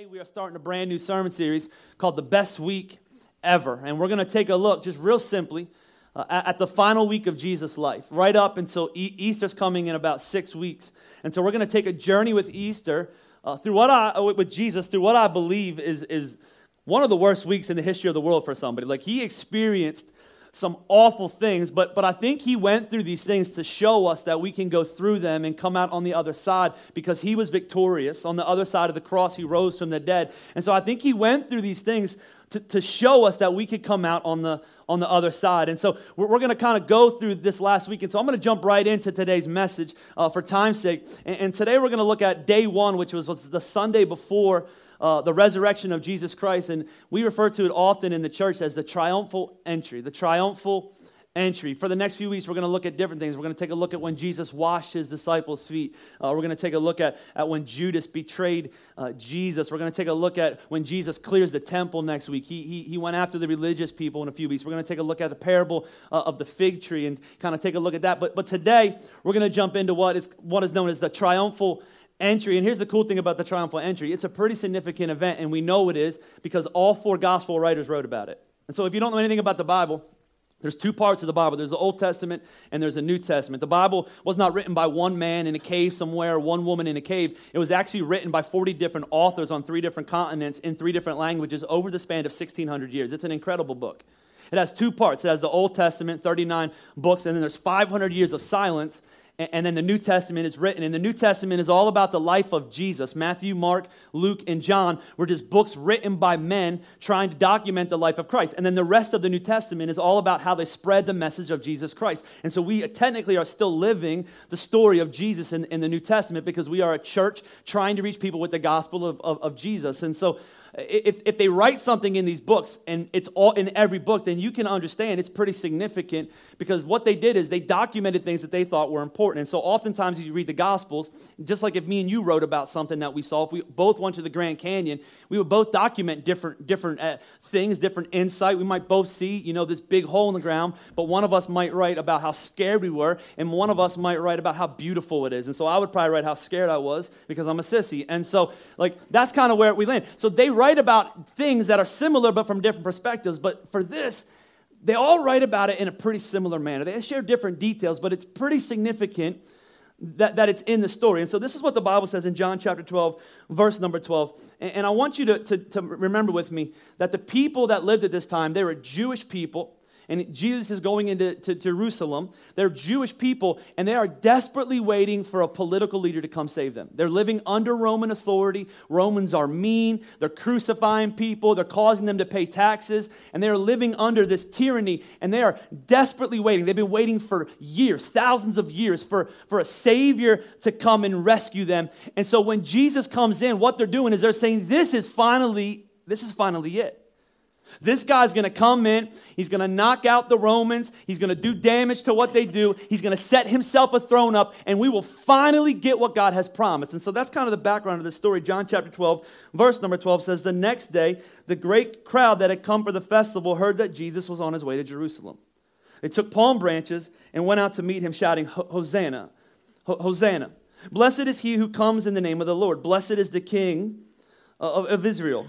Today, we are starting a brand new sermon series called The Best Week Ever. And we're going to take a look, just real simply, uh, at, the final week of Jesus' life, right up until e- Easter's coming in about six weeks. And so we're going to take a journey with Easter uh, through what I, uh, with Jesus, through what I believe is, is one of the worst weeks in the history of the world for somebody. Like, he experienced some awful things, but, but I think he went through these things to show us that we can go through them and come out on the other side because he was victorious. On the other side of the cross, he rose from the dead. And so I think he went through these things to, to show us that we could come out on the, on the other side. And so we're, we're going to kind of go through this last week. And so I'm going to jump right into today's message uh, for time's sake. And, and today we're going to look at day one, which was, was the Sunday before uh, the resurrection of Jesus Christ. And we refer to it often in the church as the triumphal entry, the triumphal entry. For the next few weeks, we're going to look at different things. We're going to take a look at when Jesus washed his disciples' feet. Uh, we're going to take a look at, at when Judas betrayed uh, Jesus. We're going to take a look at when Jesus clears the temple next week. He, he, he went after the religious people in a few weeks. We're going to take a look at the parable uh, of the fig tree and kind of take a look at that. But, but today, we're going to jump into what is, what is known as the triumphal entry. And here's the cool thing about the triumphal entry it's a pretty significant event, and we know it is because all four gospel writers wrote about it. And so if you don't know anything about the Bible, there's two parts of the Bible. There's the Old Testament and there's the New Testament. The Bible was not written by one man in a cave somewhere, one woman in a cave. It was actually written by 40 different authors on three different continents in three different languages over the span of 1600 years. It's an incredible book. It has two parts. It has the Old Testament, 39 books, and then there's 500 years of silence and then the New Testament is written. And the New Testament is all about the life of Jesus. Matthew, Mark, Luke, and John were just books written by men trying to document the life of Christ. And then the rest of the New Testament is all about how they spread the message of Jesus Christ. And so we uh, technically are still living the story of Jesus in, in the New Testament because we are a church trying to reach people with the gospel of, of, of Jesus. And so if, if they write something in these books and it's all in every book, then you can understand it's pretty significant because what they did is they documented things that they thought were important. And so oftentimes you read the Gospels, just like if me and you wrote about something that we saw, if we both went to the Grand Canyon, we would both document different, different uh, things, different insight. We might both see, you know, this big hole in the ground, but one of us might write about how scared we were, and one of us might write about how beautiful it is. And so I would probably write how scared I was because I'm a sissy. And so, like, that's kind of where we land. So they write about things that are similar but from different perspectives. But for this, they all write about it in a pretty similar manner. They share different details, but it's pretty significant that, that it's in the story. And so this is what the Bible says in John chapter 12, verse number 12. And, and I want you to, to, to remember with me that the people that lived at this time, they were Jewish people and Jesus is going into to Jerusalem. They're Jewish people, and they are desperately waiting for a political leader to come save them. They're living under Roman authority. Romans are mean. They're crucifying people. They're causing them to pay taxes, and they're living under this tyranny, and they are desperately waiting. They've been waiting for years, thousands of years, for, for a Savior to come and rescue them. And so when Jesus comes in, what they're doing is they're saying, This is finally, this is finally it. This guy's going to come in. He's going to knock out the Romans. He's going to do damage to what they do. He's going to set himself a throne up, and we will finally get what God has promised. And so that's kind of the background of this story. John chapter 12, verse number 12 says, The next day, the great crowd that had come for the festival heard that Jesus was on his way to Jerusalem. They took palm branches and went out to meet him, shouting, Hosanna! Hosanna! Blessed is he who comes in the name of the Lord. Blessed is the King uh, of, of Israel.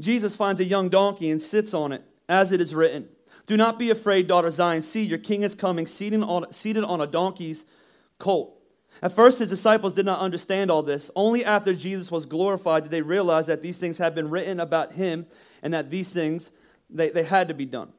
Jesus finds a young donkey and sits on it, as it is written. Do not be afraid, daughter Zion. See, your king is coming, seated on, a donkey's colt. At first, his disciples did not understand all this. Only after Jesus was glorified did they realize that these things had been written about him and that these things, they, they had to be done.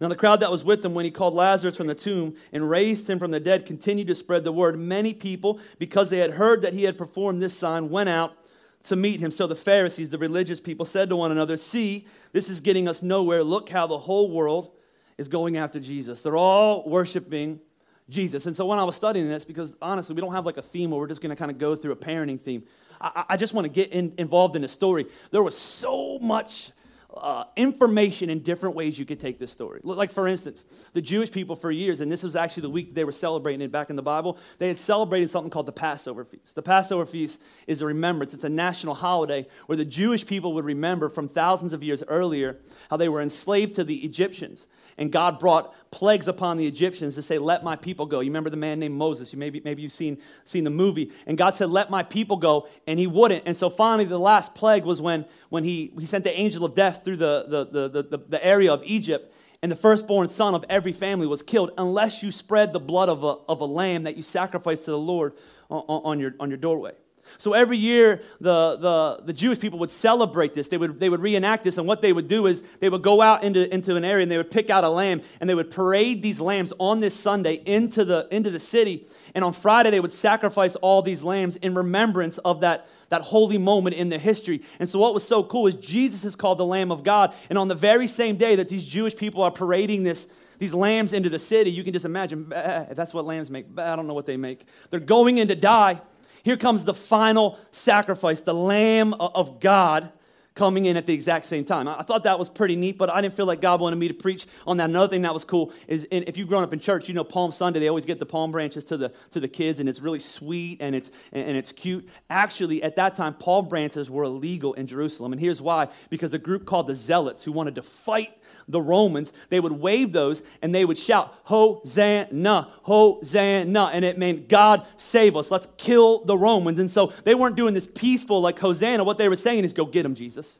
Now, the crowd that was with him when he called Lazarus from the tomb and raised him from the dead continued to spread the word. Many people, because they had heard that he had performed this sign, went out to meet him. So the Pharisees, the religious people, said to one another, See, this is getting us nowhere. Look how the whole world is going after Jesus. They're all worshiping Jesus. And so when I was studying this, because honestly, we don't have like a theme where we're just going to kind of go through a parenting theme. I, I just want to get in, involved in the story. There was so much uh, information in different ways you could take this story. Like, for instance, the Jewish people for years, and this was actually the week they were celebrating it back in the Bible, they had celebrated something called the Passover Feast. The Passover Feast is a remembrance, it's a national holiday where the Jewish people would remember from thousands of years earlier how they were enslaved to the Egyptians. And God brought plagues upon the Egyptians to say, Let my people go. You remember the man named Moses? You maybe, maybe you've seen, seen the movie. And God said, Let my people go, and he wouldn't. And so finally, the last plague was when, when he, he sent the angel of death through the, the, the, the, the area of Egypt and the firstborn son of every family was killed unless you spread the blood of a, of a lamb that you sacrificed to the Lord on, on, your, on your doorway. So every year, the, the, the Jewish people would celebrate this. They would, they would reenact this. And what they would do is they would go out into, into an area and they would pick out a lamb and they would parade these lambs on this Sunday into the, into the city. And on Friday, they would sacrifice all these lambs in remembrance of that, that holy moment in their history. And so, what was so cool is Jesus is called the Lamb of God. And on the very same day that these Jewish people are parading this, these lambs into the city, you can just imagine that's what lambs make. I don't know what they make. They're going in to die. Here comes the final sacrifice, the Lamb of God coming in at the exact same time. I thought that was pretty neat, but I didn't feel like God wanted me to preach on that. Another thing that was cool is if you've grown up in church, you know Palm Sunday, they always get the palm branches to the, to the kids, and it's really sweet and it's, and it's cute. Actually, at that time, palm branches were illegal in Jerusalem. And here's why because a group called the Zealots, who wanted to fight the Romans, they would wave those and they would shout, Hosanna, Hosanna. And it meant, God save us. Let's kill the Romans. And so they weren't doing this peaceful like Hosanna. What they were saying is, go get them, Jesus.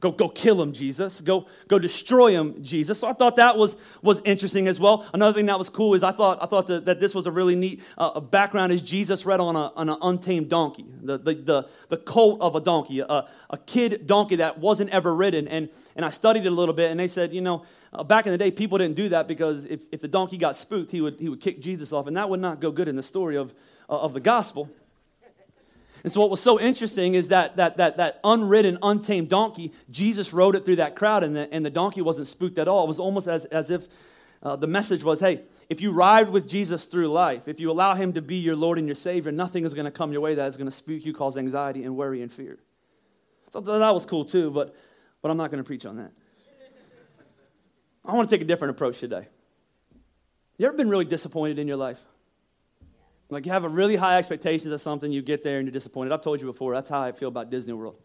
Go, go kill him, Jesus. Go, go destroy him, Jesus. So I thought that was, was interesting as well. Another thing that was cool is I thought, I thought that, that this was a really neat uh, background is Jesus read on, a, on an untamed donkey, the, the, the, the colt of a donkey, a, a kid donkey that wasn't ever ridden. And, and I studied it a little bit, and they said, you know, uh, back in the day, people didn't do that because if, if the donkey got spooked, he would, he would kick Jesus off, and that would not go good in the story of, uh, of the gospel. And so, what was so interesting is that that, that, that unridden, untamed donkey, Jesus rode it through that crowd, and the, and the donkey wasn't spooked at all. It was almost as, as if uh, the message was hey, if you ride with Jesus through life, if you allow him to be your Lord and your Savior, nothing is going to come your way that is going to spook you, cause anxiety and worry and fear. So that was cool too, but, but I'm not going to preach on that. I want to take a different approach today. You ever been really disappointed in your life? Like you have a really high expectations of something, you get there and you're disappointed. I've told you before, that's how I feel about Disney World.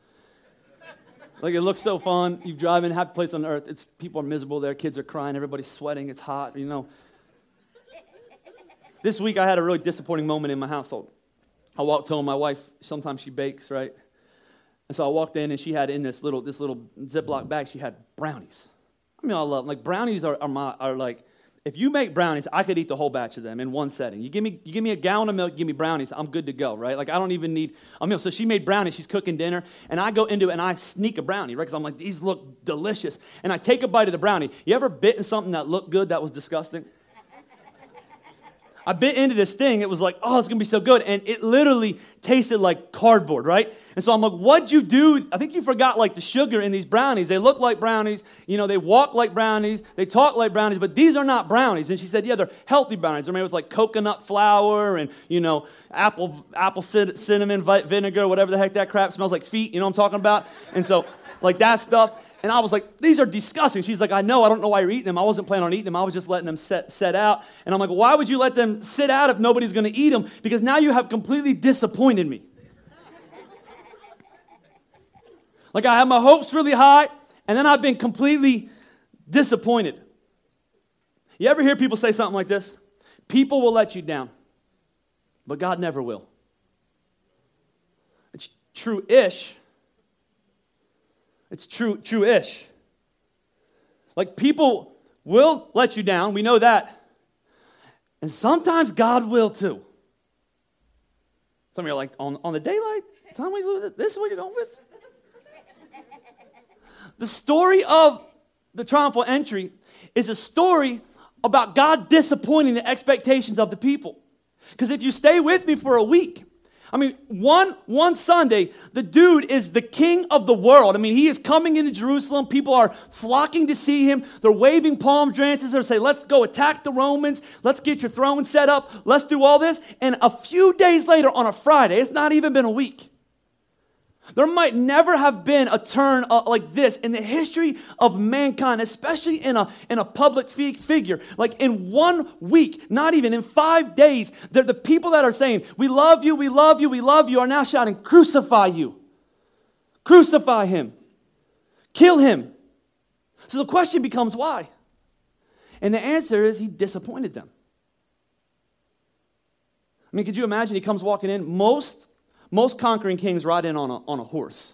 like it looks so fun. You drive in, happy place on earth. It's people are miserable there, kids are crying, everybody's sweating, it's hot, you know. this week I had a really disappointing moment in my household. I walked home, my wife, sometimes she bakes, right? And so I walked in and she had in this little this little Ziploc bag, she had brownies. I mean, I love like brownies are, are my are like if you make brownies, I could eat the whole batch of them in one setting. You give me, you give me a gallon of milk, give me brownies, I'm good to go, right? Like I don't even need a meal. So she made brownies, she's cooking dinner, and I go into it and I sneak a brownie, right? Because I'm like, these look delicious. And I take a bite of the brownie. You ever bitten something that looked good that was disgusting? I bit into this thing, it was like, oh, it's gonna be so good. And it literally tasted like cardboard, right? And so I'm like, what'd you do? I think you forgot like the sugar in these brownies. They look like brownies, you know, they walk like brownies, they talk like brownies, but these are not brownies. And she said, yeah, they're healthy brownies. They're made with like coconut flour and, you know, apple, apple cinnamon vinegar, whatever the heck that crap smells like feet, you know what I'm talking about? And so, like that stuff. And I was like, these are disgusting. She's like, I know, I don't know why you're eating them. I wasn't planning on eating them. I was just letting them set, set out. And I'm like, why would you let them sit out if nobody's going to eat them? Because now you have completely disappointed me. Like I have my hopes really high, and then I've been completely disappointed. You ever hear people say something like this? People will let you down, but God never will. It's true ish. It's true, true ish. Like people will let you down, we know that. And sometimes God will too. Some of you are like, on, on the daylight? Time we lose it? this is what you're going with? The story of the triumphal entry is a story about God disappointing the expectations of the people. Because if you stay with me for a week, I mean, one, one Sunday, the dude is the king of the world. I mean, he is coming into Jerusalem. People are flocking to see him. They're waving palm branches. They're saying, let's go attack the Romans. Let's get your throne set up. Let's do all this. And a few days later, on a Friday, it's not even been a week, there might never have been a turn uh, like this in the history of mankind, especially in a, in a public figure. Like in one week, not even in five days, the people that are saying, We love you, we love you, we love you, are now shouting, Crucify you. Crucify him. Kill him. So the question becomes why? And the answer is he disappointed them. I mean, could you imagine he comes walking in? Most, most conquering kings ride in on a, on a horse.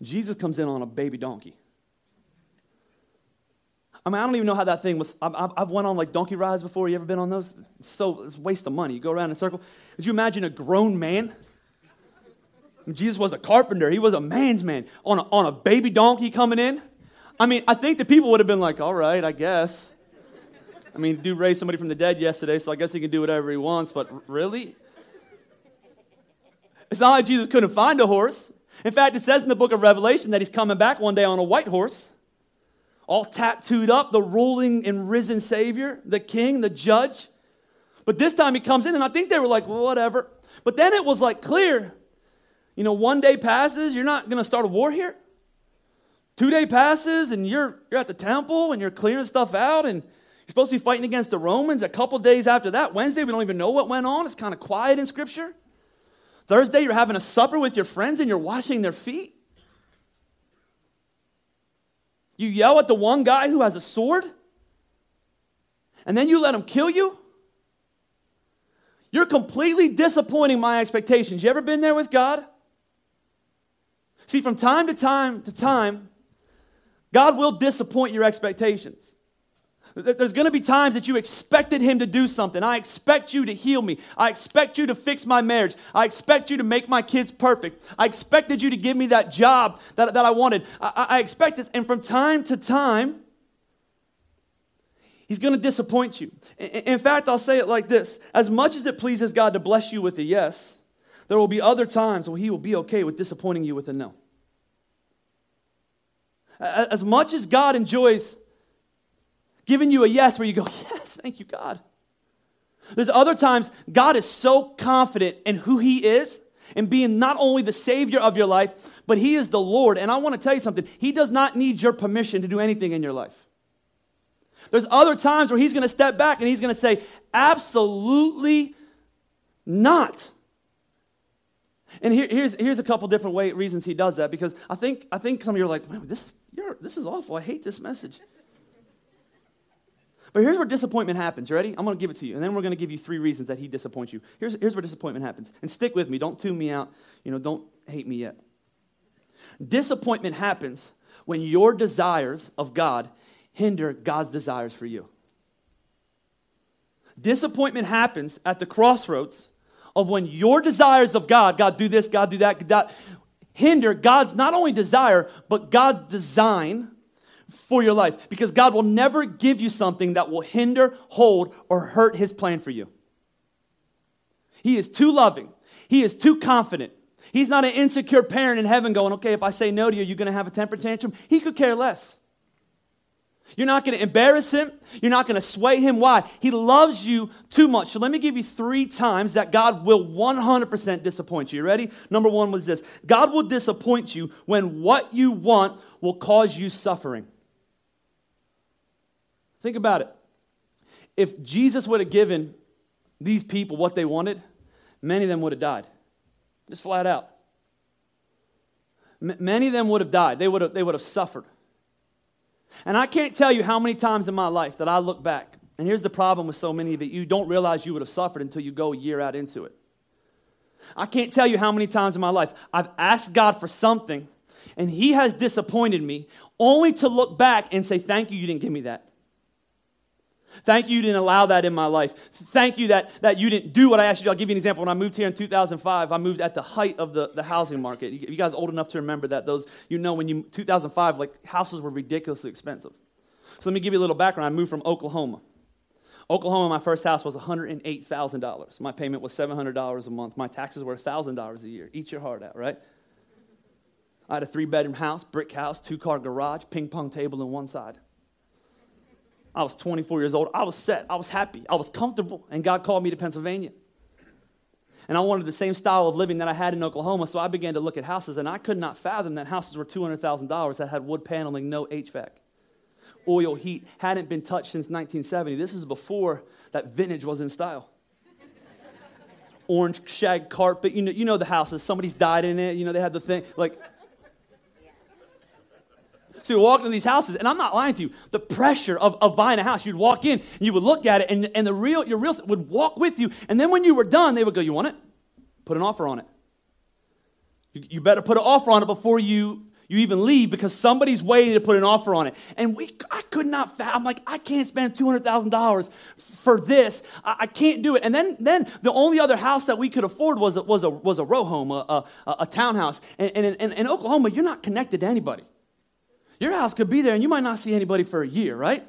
Jesus comes in on a baby donkey. I mean, I don't even know how that thing was. I've, I've went on like donkey rides before. You ever been on those? So it's waste of money. You go around in a circle. Could you imagine a grown man? Jesus was a carpenter. He was a man's man on a, on a baby donkey coming in. I mean, I think the people would have been like, all right, I guess. I mean, dude raised somebody from the dead yesterday, so I guess he can do whatever he wants, but really? It's not like Jesus couldn't find a horse. In fact, it says in the book of Revelation that he's coming back one day on a white horse, all tattooed up, the ruling and risen Savior, the king, the judge. But this time he comes in, and I think they were like, well, whatever. But then it was like clear. You know, one day passes, you're not going to start a war here. Two day passes, and you're, you're at the temple and you're clearing stuff out, and you're supposed to be fighting against the Romans. A couple days after that, Wednesday, we don't even know what went on. It's kind of quiet in Scripture. Thursday, you're having a supper with your friends and you're washing their feet. You yell at the one guy who has a sword, and then you let him kill you. You're completely disappointing my expectations. You ever been there with God? See, from time to time to time, God will disappoint your expectations. There's going to be times that you expected him to do something. I expect you to heal me. I expect you to fix my marriage. I expect you to make my kids perfect. I expected you to give me that job that, that I wanted. I, I expect. And from time to time, he's going to disappoint you. In fact, I'll say it like this As much as it pleases God to bless you with a yes, there will be other times where he will be okay with disappointing you with a no. As much as God enjoys giving you a yes where you go, Yes, thank you, God. There's other times God is so confident in who He is and being not only the Savior of your life, but He is the Lord. And I want to tell you something He does not need your permission to do anything in your life. There's other times where He's going to step back and He's going to say, Absolutely not. And here, here's, here's a couple different way, reasons he does that because I think, I think some of you are like, man, this, this is awful. I hate this message. But here's where disappointment happens. You ready? I'm going to give it to you. And then we're going to give you three reasons that he disappoints you. Here's, here's where disappointment happens. And stick with me. Don't tune me out. You know, don't hate me yet. Disappointment happens when your desires of God hinder God's desires for you. Disappointment happens at the crossroads of when your desires of God, God do this, God do that, God, hinder God's not only desire, but God's design for your life because God will never give you something that will hinder, hold, or hurt His plan for you. He is too loving, He is too confident. He's not an insecure parent in heaven going, okay, if I say no to you, you're going to have a temper tantrum. He could care less. You're not going to embarrass him. You're not going to sway him. Why? He loves you too much. So let me give you three times that God will 100% disappoint you. You ready? Number one was this God will disappoint you when what you want will cause you suffering. Think about it. If Jesus would have given these people what they wanted, many of them would have died. Just flat out. M- many of them would have died. They would have, they would have suffered. And I can't tell you how many times in my life that I look back, and here's the problem with so many of it you don't realize you would have suffered until you go a year out into it. I can't tell you how many times in my life I've asked God for something, and He has disappointed me, only to look back and say, Thank you, you didn't give me that. Thank you, you didn't allow that in my life. Thank you that, that you didn't do what I asked you to. I'll give you an example. When I moved here in 2005, I moved at the height of the, the housing market. You, you guys old enough to remember that? Those, you know, when you, 2005, like houses were ridiculously expensive. So let me give you a little background. I moved from Oklahoma. Oklahoma, my first house was $108,000. My payment was $700 a month. My taxes were $1,000 a year. Eat your heart out, right? I had a three bedroom house, brick house, two car garage, ping pong table on one side. I was 24 years old. I was set. I was happy. I was comfortable. And God called me to Pennsylvania. And I wanted the same style of living that I had in Oklahoma. So I began to look at houses. And I could not fathom that houses were $200,000 that had wood paneling, no HVAC. Oil heat hadn't been touched since 1970. This is before that vintage was in style. Orange shag carpet. You know, you know the houses. Somebody's died in it. You know, they had the thing. Like, So you walk into these houses, and I'm not lying to you. The pressure of, of buying a house, you'd walk in, and you would look at it, and, and the real your real would walk with you, and then when you were done, they would go, "You want it? Put an offer on it. You, you better put an offer on it before you you even leave because somebody's waiting to put an offer on it. And we, I could not, I'm like, I can't spend $200,000 for this. I, I, can't do it. And then, then the only other house that we could afford was a, was a, was a row home, a, a, a townhouse. And, and in, in Oklahoma, you're not connected to anybody. Your house could be there and you might not see anybody for a year, right?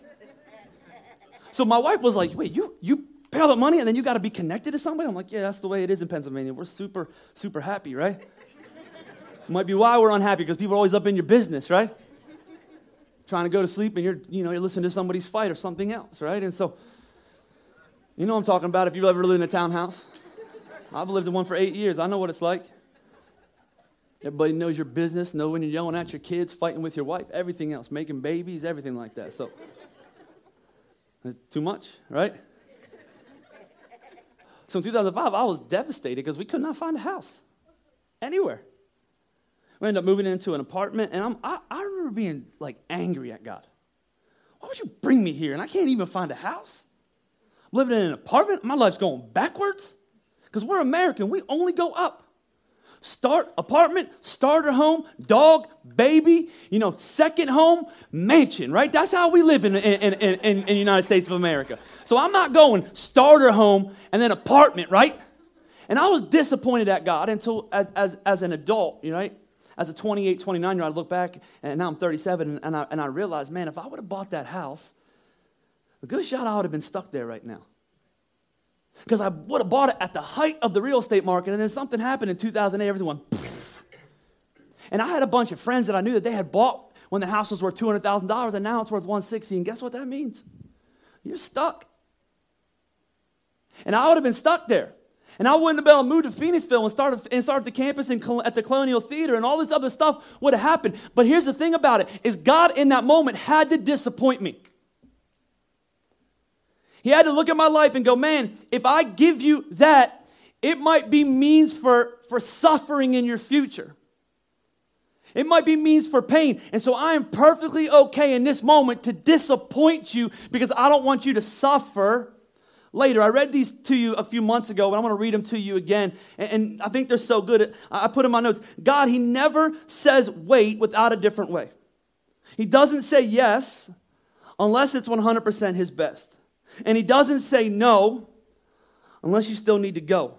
So my wife was like, wait, you, you pay all that money and then you got to be connected to somebody? I'm like, yeah, that's the way it is in Pennsylvania. We're super, super happy, right? Might be why we're unhappy because people are always up in your business, right? Trying to go to sleep and you're, you know, you're listening to somebody's fight or something else, right? And so, you know I'm talking about if you've ever lived in a townhouse. I've lived in one for eight years. I know what it's like. Everybody knows your business, know when you're yelling at your kids, fighting with your wife, everything else, making babies, everything like that. So, too much, right? So in 2005, I was devastated because we could not find a house anywhere. We ended up moving into an apartment, and I'm, I, I remember being like angry at God. Why would you bring me here? And I can't even find a house. I'm living in an apartment. My life's going backwards because we're American. We only go up. Start apartment, starter home, dog, baby, you know, second home, mansion, right? That's how we live in, in, in, in, in the United States of America. So I'm not going starter home and then apartment, right? And I was disappointed at God until as, as, as an adult, you know, right? as a 28, 29 year old, I look back and now I'm 37 and I, and I realize, man, if I would have bought that house, a good shot I would have been stuck there right now. Because I would have bought it at the height of the real estate market and then something happened in 2008, everything went. And I had a bunch of friends that I knew that they had bought when the house was worth $200,000 and now it's worth 160 and guess what that means? You're stuck. And I would have been stuck there. And I wouldn't have been able to move to Phoenixville and start, and start the campus in, at the Colonial Theater and all this other stuff would have happened. But here's the thing about it is God in that moment had to disappoint me. He had to look at my life and go, man, if I give you that, it might be means for, for suffering in your future. It might be means for pain. And so I am perfectly okay in this moment to disappoint you because I don't want you to suffer later. I read these to you a few months ago, but I'm going to read them to you again. And, and I think they're so good. I put in my notes God, He never says wait without a different way. He doesn't say yes unless it's 100% His best. And He doesn't say no unless you still need to go.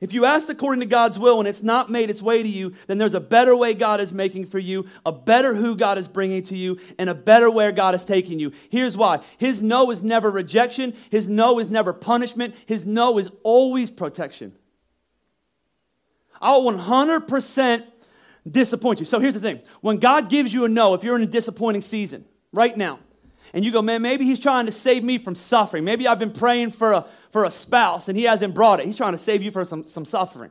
If you ask according to God's will and it's not made its way to you, then there's a better way God is making for you, a better who God is bringing to you, and a better where God is taking you. Here's why His no is never rejection, His no is never punishment, His no is always protection. I'll 100% disappoint you. So here's the thing when God gives you a no, if you're in a disappointing season right now, and you go, man, maybe he's trying to save me from suffering. Maybe I've been praying for a, for a spouse and he hasn't brought it. He's trying to save you from some, some suffering.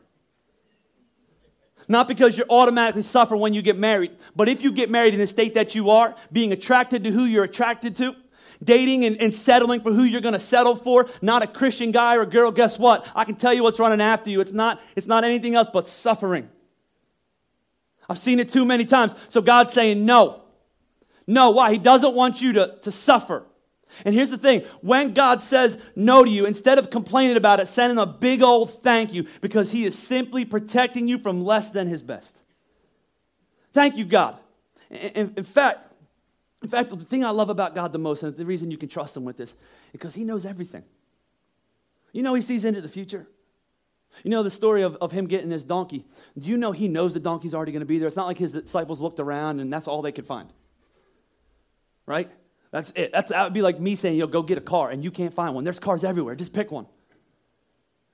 Not because you're automatically suffer when you get married, but if you get married in the state that you are, being attracted to who you're attracted to, dating and, and settling for who you're going to settle for, not a Christian guy or girl, guess what? I can tell you what's running after you. It's not, it's not anything else but suffering. I've seen it too many times. So God's saying, no. No, why? He doesn't want you to, to suffer. And here's the thing when God says no to you, instead of complaining about it, send him a big old thank you because he is simply protecting you from less than his best. Thank you, God. In, in fact, in fact, the thing I love about God the most, and the reason you can trust him with this, is because he knows everything. You know, he sees into the future. You know the story of, of him getting this donkey. Do you know he knows the donkey's already going to be there? It's not like his disciples looked around and that's all they could find right? That's it. That's, that would be like me saying, yo, go get a car, and you can't find one. There's cars everywhere. Just pick one.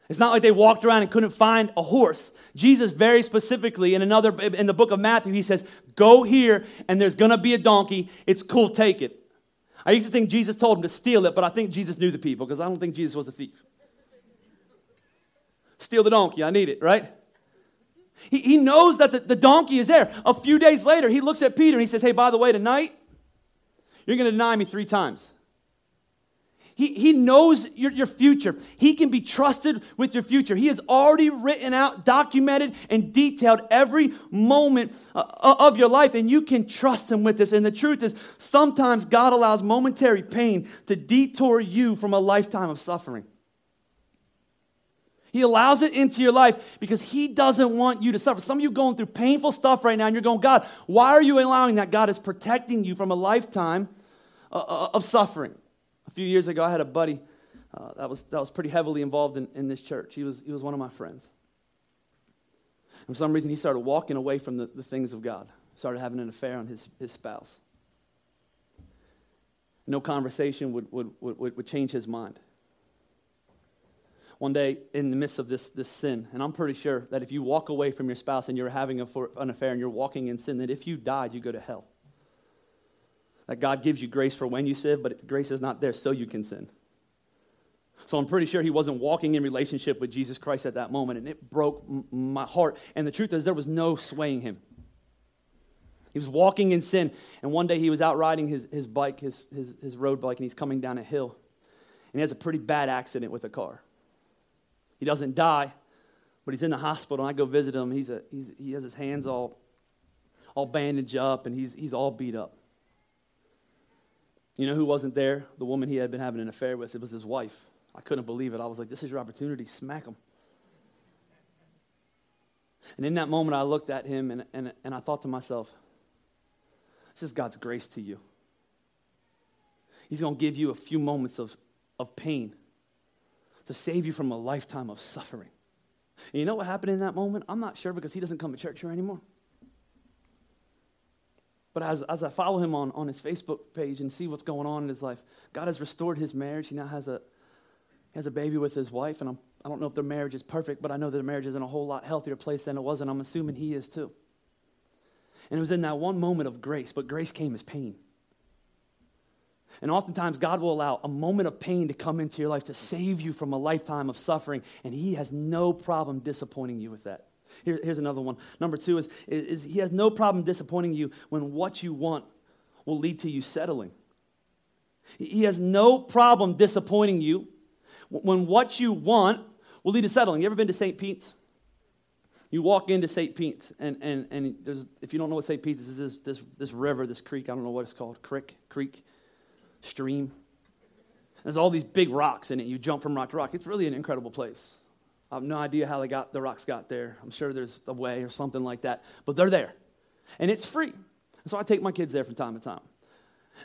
It's not like they walked around and couldn't find a horse. Jesus very specifically in another in the book of Matthew, he says, "Go here and there's to be a donkey. It's cool, take it." I used to think Jesus told him to steal it, but I think Jesus knew the people because I don't think Jesus was a thief. Steal the donkey, I need it, right? He, he knows that the, the donkey is there. A few days later, he looks at Peter and he says, Hey, by the way, tonight you're going to deny me three times. He, he knows your, your future. He can be trusted with your future. He has already written out, documented, and detailed every moment uh, uh, of your life, and you can trust Him with this. And the truth is, sometimes God allows momentary pain to detour you from a lifetime of suffering. He allows it into your life because He doesn't want you to suffer. Some of you going through painful stuff right now, and you're going, God, why are you allowing that? God is protecting you from a lifetime uh, uh, of suffering. A few years ago, I had a buddy uh, that, was, that was pretty heavily involved in, in this church. He was, he was one of my friends. And for some reason, he started walking away from the, the things of God, started having an affair on his, his spouse. No conversation would, would, would, would change his mind one day in the midst of this, this sin, and I'm pretty sure that if you walk away from your spouse and you're having a, an affair and you're walking in sin, that if you died, you go to hell. That God gives you grace for when you sin, but grace is not there so you can sin. So I'm pretty sure he wasn't walking in relationship with Jesus Christ at that moment, and it broke m- my heart. And the truth is, there was no swaying him. He was walking in sin, and one day he was out riding his, his bike, his, his, his road bike, and he's coming down a hill. And he has a pretty bad accident with a car. He doesn't die, but he's in the hospital. And I go visit him. He's a, he's, he has his hands all, all bandaged up, and he's, he's all beat up. You know who wasn't there? The woman he had been having an affair with. It was his wife. I couldn't believe it. I was like, this is your opportunity. Smack him. And in that moment, I looked at him and, and, and I thought to myself, this is God's grace to you. He's going to give you a few moments of, of pain to save you from a lifetime of suffering. And you know what happened in that moment? I'm not sure because he doesn't come to church here anymore. But as, as I follow him on, on his Facebook page and see what's going on in his life, God has restored his marriage. He now has a, he has a baby with his wife, and I'm, I don't know if their marriage is perfect, but I know their marriage is in a whole lot healthier place than it was, and I'm assuming he is too. And it was in that one moment of grace, but grace came as pain. And oftentimes, God will allow a moment of pain to come into your life to save you from a lifetime of suffering, and He has no problem disappointing you with that. Here, here's another one. Number two is, is, is He has no problem disappointing you when what you want will lead to you settling. He has no problem disappointing you when what you want will lead to settling. You ever been to St. Pete's? You walk into St. Pete's, and, and, and there's, if you don't know what St. Pete's is, this, this, this river, this creek, I don't know what it's called, creek, creek stream. There's all these big rocks in it. You jump from rock to rock. It's really an incredible place. I have no idea how they got the rocks got there. I'm sure there's a way or something like that, but they're there, and it's free. so I take my kids there from time to time.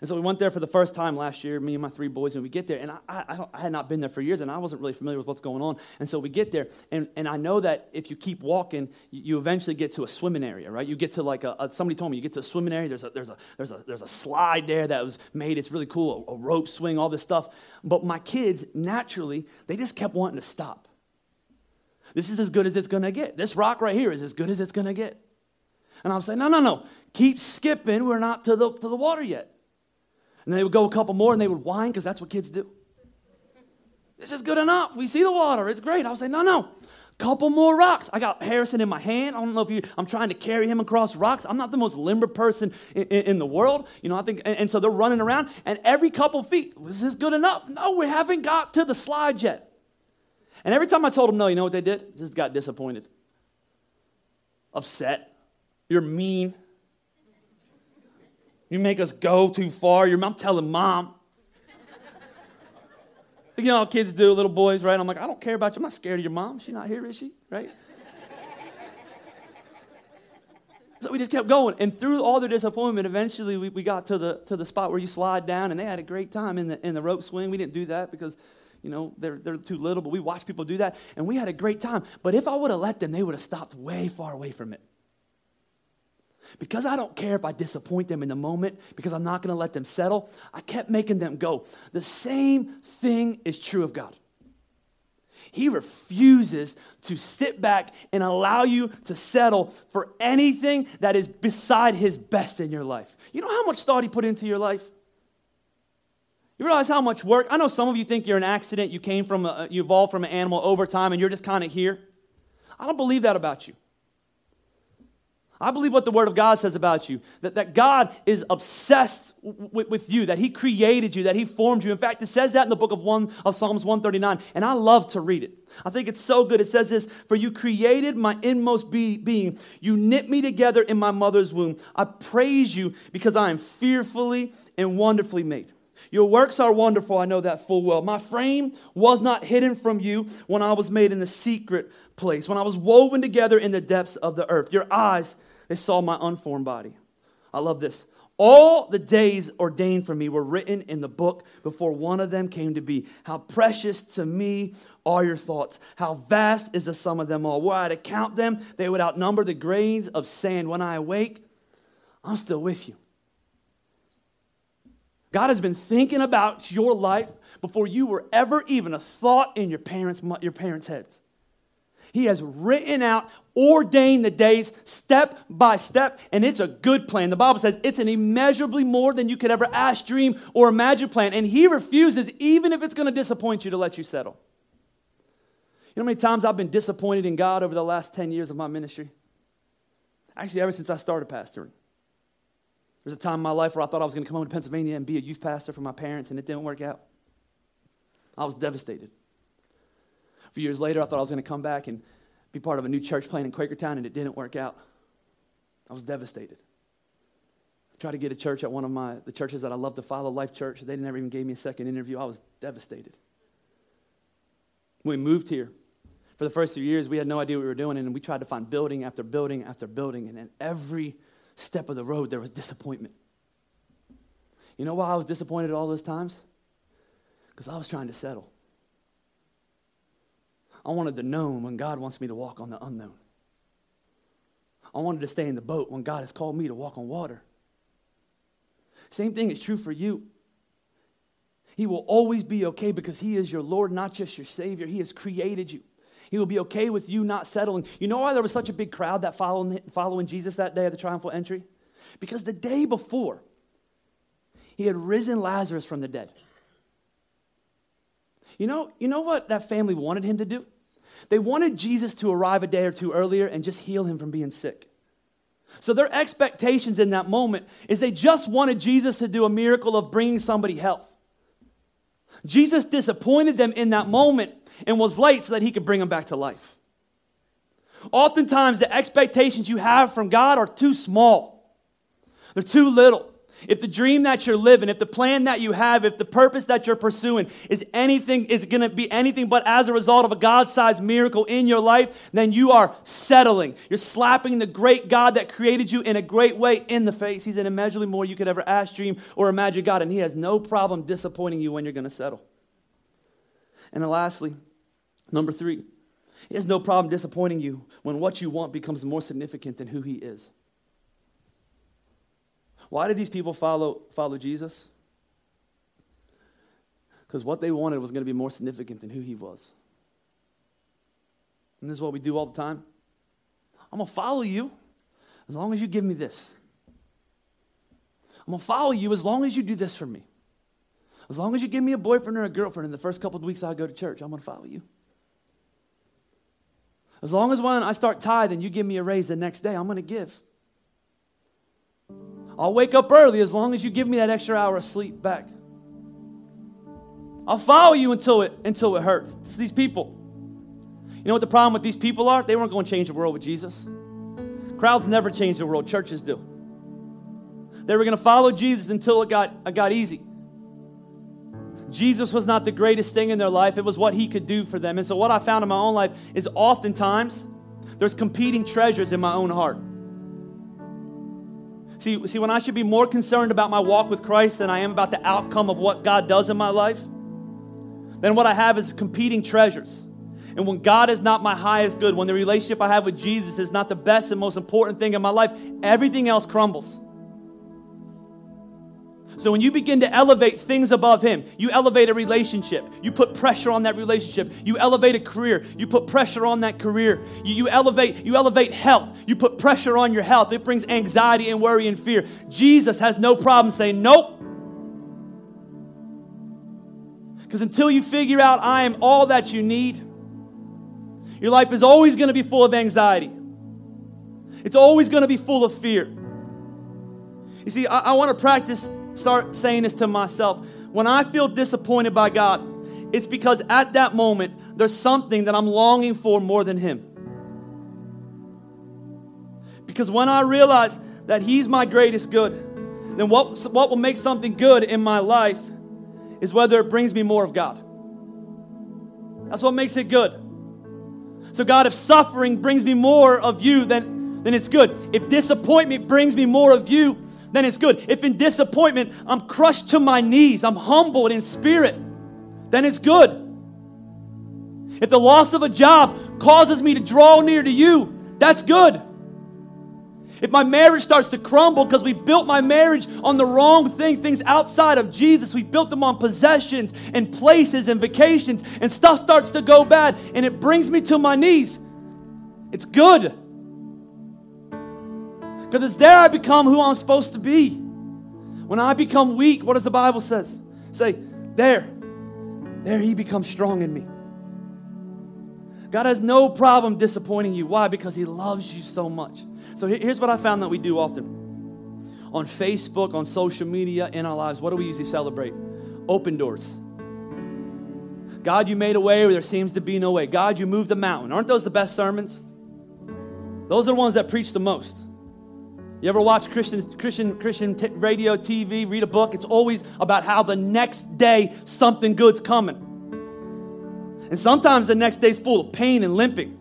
And so we went there for the first time last year, me and my three boys, and we get there. And I, I, I, had not been there for years, and I wasn't really familiar with what's going on. And so we get there, and, and I know that if you keep walking, you eventually get to a swimming area, right? You get to like a, a somebody told me, you get to a swimming area, there's a, there's, a, there's, a, there's a slide there that was made. It's really cool, a, a rope swing, all this stuff. But my kids, naturally, they just kept wanting to stop. This is as good as it's going to get. This rock right here is as good as it's going to get. And I'm saying, no, no, no. Keep skipping. We're not to the, to the water yet. And they would go a couple more and they would whine because that's what kids do. This is good enough. We see the water. It's great. I would say, no, no. Couple more rocks. I got Harrison in my hand. I don't know if you, I'm trying to carry him across rocks. I'm not the most limber person in, in, in the world. You know, I think, and, and, so they're running around, and every couple feet, is this good enough? No, we haven't got to the slide yet. And every time I told them no, you know what they did? Just got disappointed, upset. You're mean. You make us go too far. Your mom telling mom. you know how kids do, little boys, right? I'm like, I don't care about you. I'm not scared of your mom. She's not here, is she? Right? so we just kept going. And through all their disappointment, eventually we, we got to the, to the spot where you slide down, and they had a great time in the, in the rope swing. We didn't do that because, you know, they're, they're too little, but we watched people do that, and we had a great time. But if I would have let them, they would have stopped way far away from it. Because I don't care if I disappoint them in the moment, because I'm not going to let them settle, I kept making them go. The same thing is true of God. He refuses to sit back and allow you to settle for anything that is beside his best in your life. You know how much thought he put into your life? You realize how much work? I know some of you think you're an accident, you came from, a, you evolved from an animal over time, and you're just kind of here. I don't believe that about you. I believe what the Word of God says about you that, that God is obsessed w- with you, that He created you, that He formed you. In fact, it says that in the book of, one, of Psalms 139, and I love to read it. I think it's so good. It says this For you created my inmost be- being, you knit me together in my mother's womb. I praise you because I am fearfully and wonderfully made. Your works are wonderful, I know that full well. My frame was not hidden from you when I was made in the secret place, when I was woven together in the depths of the earth. Your eyes they saw my unformed body. I love this. All the days ordained for me were written in the book before one of them came to be. How precious to me are your thoughts. How vast is the sum of them all. Were I to count them, they would outnumber the grains of sand. When I awake, I'm still with you. God has been thinking about your life before you were ever even a thought in your parents' your parents' heads. He has written out, ordained the days step by step, and it's a good plan. The Bible says it's an immeasurably more than you could ever ask, dream, or imagine plan. And He refuses, even if it's going to disappoint you, to let you settle. You know how many times I've been disappointed in God over the last 10 years of my ministry? Actually, ever since I started pastoring. There's a time in my life where I thought I was going to come home to Pennsylvania and be a youth pastor for my parents, and it didn't work out. I was devastated few years later, I thought I was going to come back and be part of a new church plant in Quakertown, and it didn't work out. I was devastated. I tried to get a church at one of my the churches that I love to follow, Life Church. They never even gave me a second interview. I was devastated. We moved here, for the first few years, we had no idea what we were doing, and we tried to find building after building after building, and at every step of the road, there was disappointment. You know why I was disappointed all those times? Because I was trying to settle. I wanted the known when God wants me to walk on the unknown. I wanted to stay in the boat when God has called me to walk on water. Same thing is true for you. He will always be okay because He is your Lord, not just your Savior. He has created you. He will be okay with you not settling. You know why there was such a big crowd that following, following Jesus that day at the triumphal entry? Because the day before, he had risen Lazarus from the dead. You know, you know what that family wanted him to do? They wanted Jesus to arrive a day or two earlier and just heal him from being sick. So their expectations in that moment is they just wanted Jesus to do a miracle of bringing somebody health. Jesus disappointed them in that moment and was late so that he could bring them back to life. Oftentimes, the expectations you have from God are too small, they're too little. If the dream that you're living, if the plan that you have, if the purpose that you're pursuing is anything, is going to be anything but as a result of a God sized miracle in your life, then you are settling. You're slapping the great God that created you in a great way in the face. He's an immeasurably more you could ever ask, dream, or imagine God, and He has no problem disappointing you when you're going to settle. And then lastly, number three, He has no problem disappointing you when what you want becomes more significant than who He is. Why did these people follow, follow Jesus? Because what they wanted was going to be more significant than who he was. And this is what we do all the time. I'm going to follow you as long as you give me this. I'm going to follow you as long as you do this for me. As long as you give me a boyfriend or a girlfriend in the first couple of weeks I go to church, I'm going to follow you. As long as when I start tithing, you give me a raise the next day, I'm going to give. I'll wake up early as long as you give me that extra hour of sleep back. I'll follow you until it until it hurts. It's these people. You know what the problem with these people are? They weren't going to change the world with Jesus. Crowds never change the world, churches do. They were going to follow Jesus until it got, it got easy. Jesus was not the greatest thing in their life, it was what he could do for them. And so, what I found in my own life is oftentimes there's competing treasures in my own heart. See, see, when I should be more concerned about my walk with Christ than I am about the outcome of what God does in my life, then what I have is competing treasures. And when God is not my highest good, when the relationship I have with Jesus is not the best and most important thing in my life, everything else crumbles. So when you begin to elevate things above Him, you elevate a relationship. You put pressure on that relationship. You elevate a career. You put pressure on that career. You, you elevate you elevate health. You put pressure on your health. It brings anxiety and worry and fear. Jesus has no problem saying nope. Because until you figure out I am all that you need, your life is always going to be full of anxiety. It's always going to be full of fear. You see, I, I want to practice start saying this to myself. When I feel disappointed by God, it's because at that moment, there's something that I'm longing for more than Him. Because when I realize that He's my greatest good, then what, what will make something good in my life is whether it brings me more of God. That's what makes it good. So, God, if suffering brings me more of you, then, then it's good. If disappointment brings me more of you, then it's good. If in disappointment I'm crushed to my knees, I'm humbled in spirit, then it's good. If the loss of a job causes me to draw near to you, that's good. If my marriage starts to crumble because we built my marriage on the wrong thing, things outside of Jesus, we built them on possessions and places and vacations, and stuff starts to go bad and it brings me to my knees, it's good. Because it's there I become who I'm supposed to be. When I become weak, what does the Bible says? Say, there, there he becomes strong in me. God has no problem disappointing you. Why? Because he loves you so much. So here's what I found that we do often. On Facebook, on social media, in our lives, what do we usually celebrate? Open doors. God, you made a way where there seems to be no way. God, you moved the mountain. Aren't those the best sermons? Those are the ones that preach the most. You ever watch Christian, Christian, Christian t- radio, TV, read a book? It's always about how the next day something good's coming. And sometimes the next day's full of pain and limping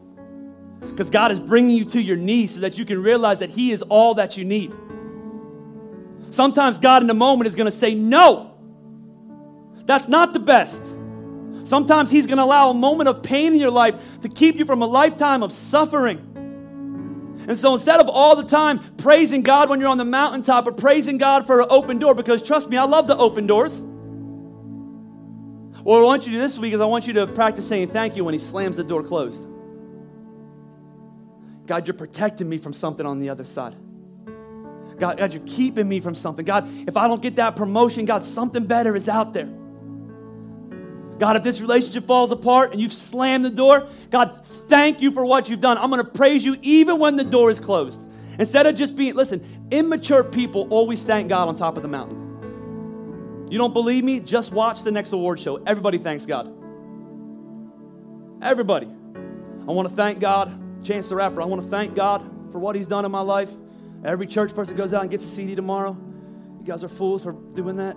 because God is bringing you to your knees so that you can realize that He is all that you need. Sometimes God in the moment is going to say, No, that's not the best. Sometimes He's going to allow a moment of pain in your life to keep you from a lifetime of suffering. And so instead of all the time praising God when you're on the mountaintop or praising God for an open door, because trust me, I love the open doors. What I want you to do this week is I want you to practice saying thank you when He slams the door closed. God, you're protecting me from something on the other side. God, God, you're keeping me from something. God, if I don't get that promotion, God, something better is out there. God, if this relationship falls apart and you've slammed the door, God, thank you for what you've done. I'm going to praise you even when the door is closed. Instead of just being, listen, immature people always thank God on top of the mountain. You don't believe me? Just watch the next award show. Everybody thanks God. Everybody. I want to thank God. Chance the Rapper, I want to thank God for what He's done in my life. Every church person goes out and gets a CD tomorrow. You guys are fools for doing that.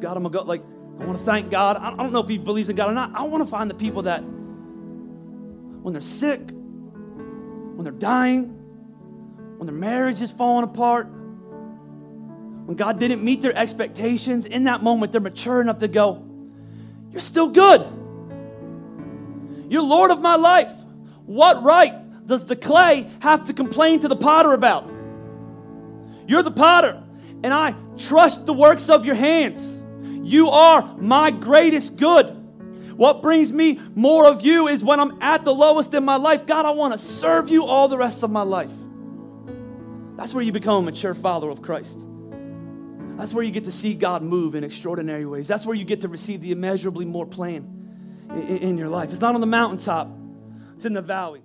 God, I'm going to go, like, I want to thank God. I don't know if he believes in God or not. I want to find the people that, when they're sick, when they're dying, when their marriage is falling apart, when God didn't meet their expectations, in that moment, they're mature enough to go, You're still good. You're Lord of my life. What right does the clay have to complain to the potter about? You're the potter, and I trust the works of your hands. You are my greatest good. What brings me more of you is when I'm at the lowest in my life. God, I want to serve you all the rest of my life. That's where you become a mature follower of Christ. That's where you get to see God move in extraordinary ways. That's where you get to receive the immeasurably more plan in, in your life. It's not on the mountaintop, it's in the valley.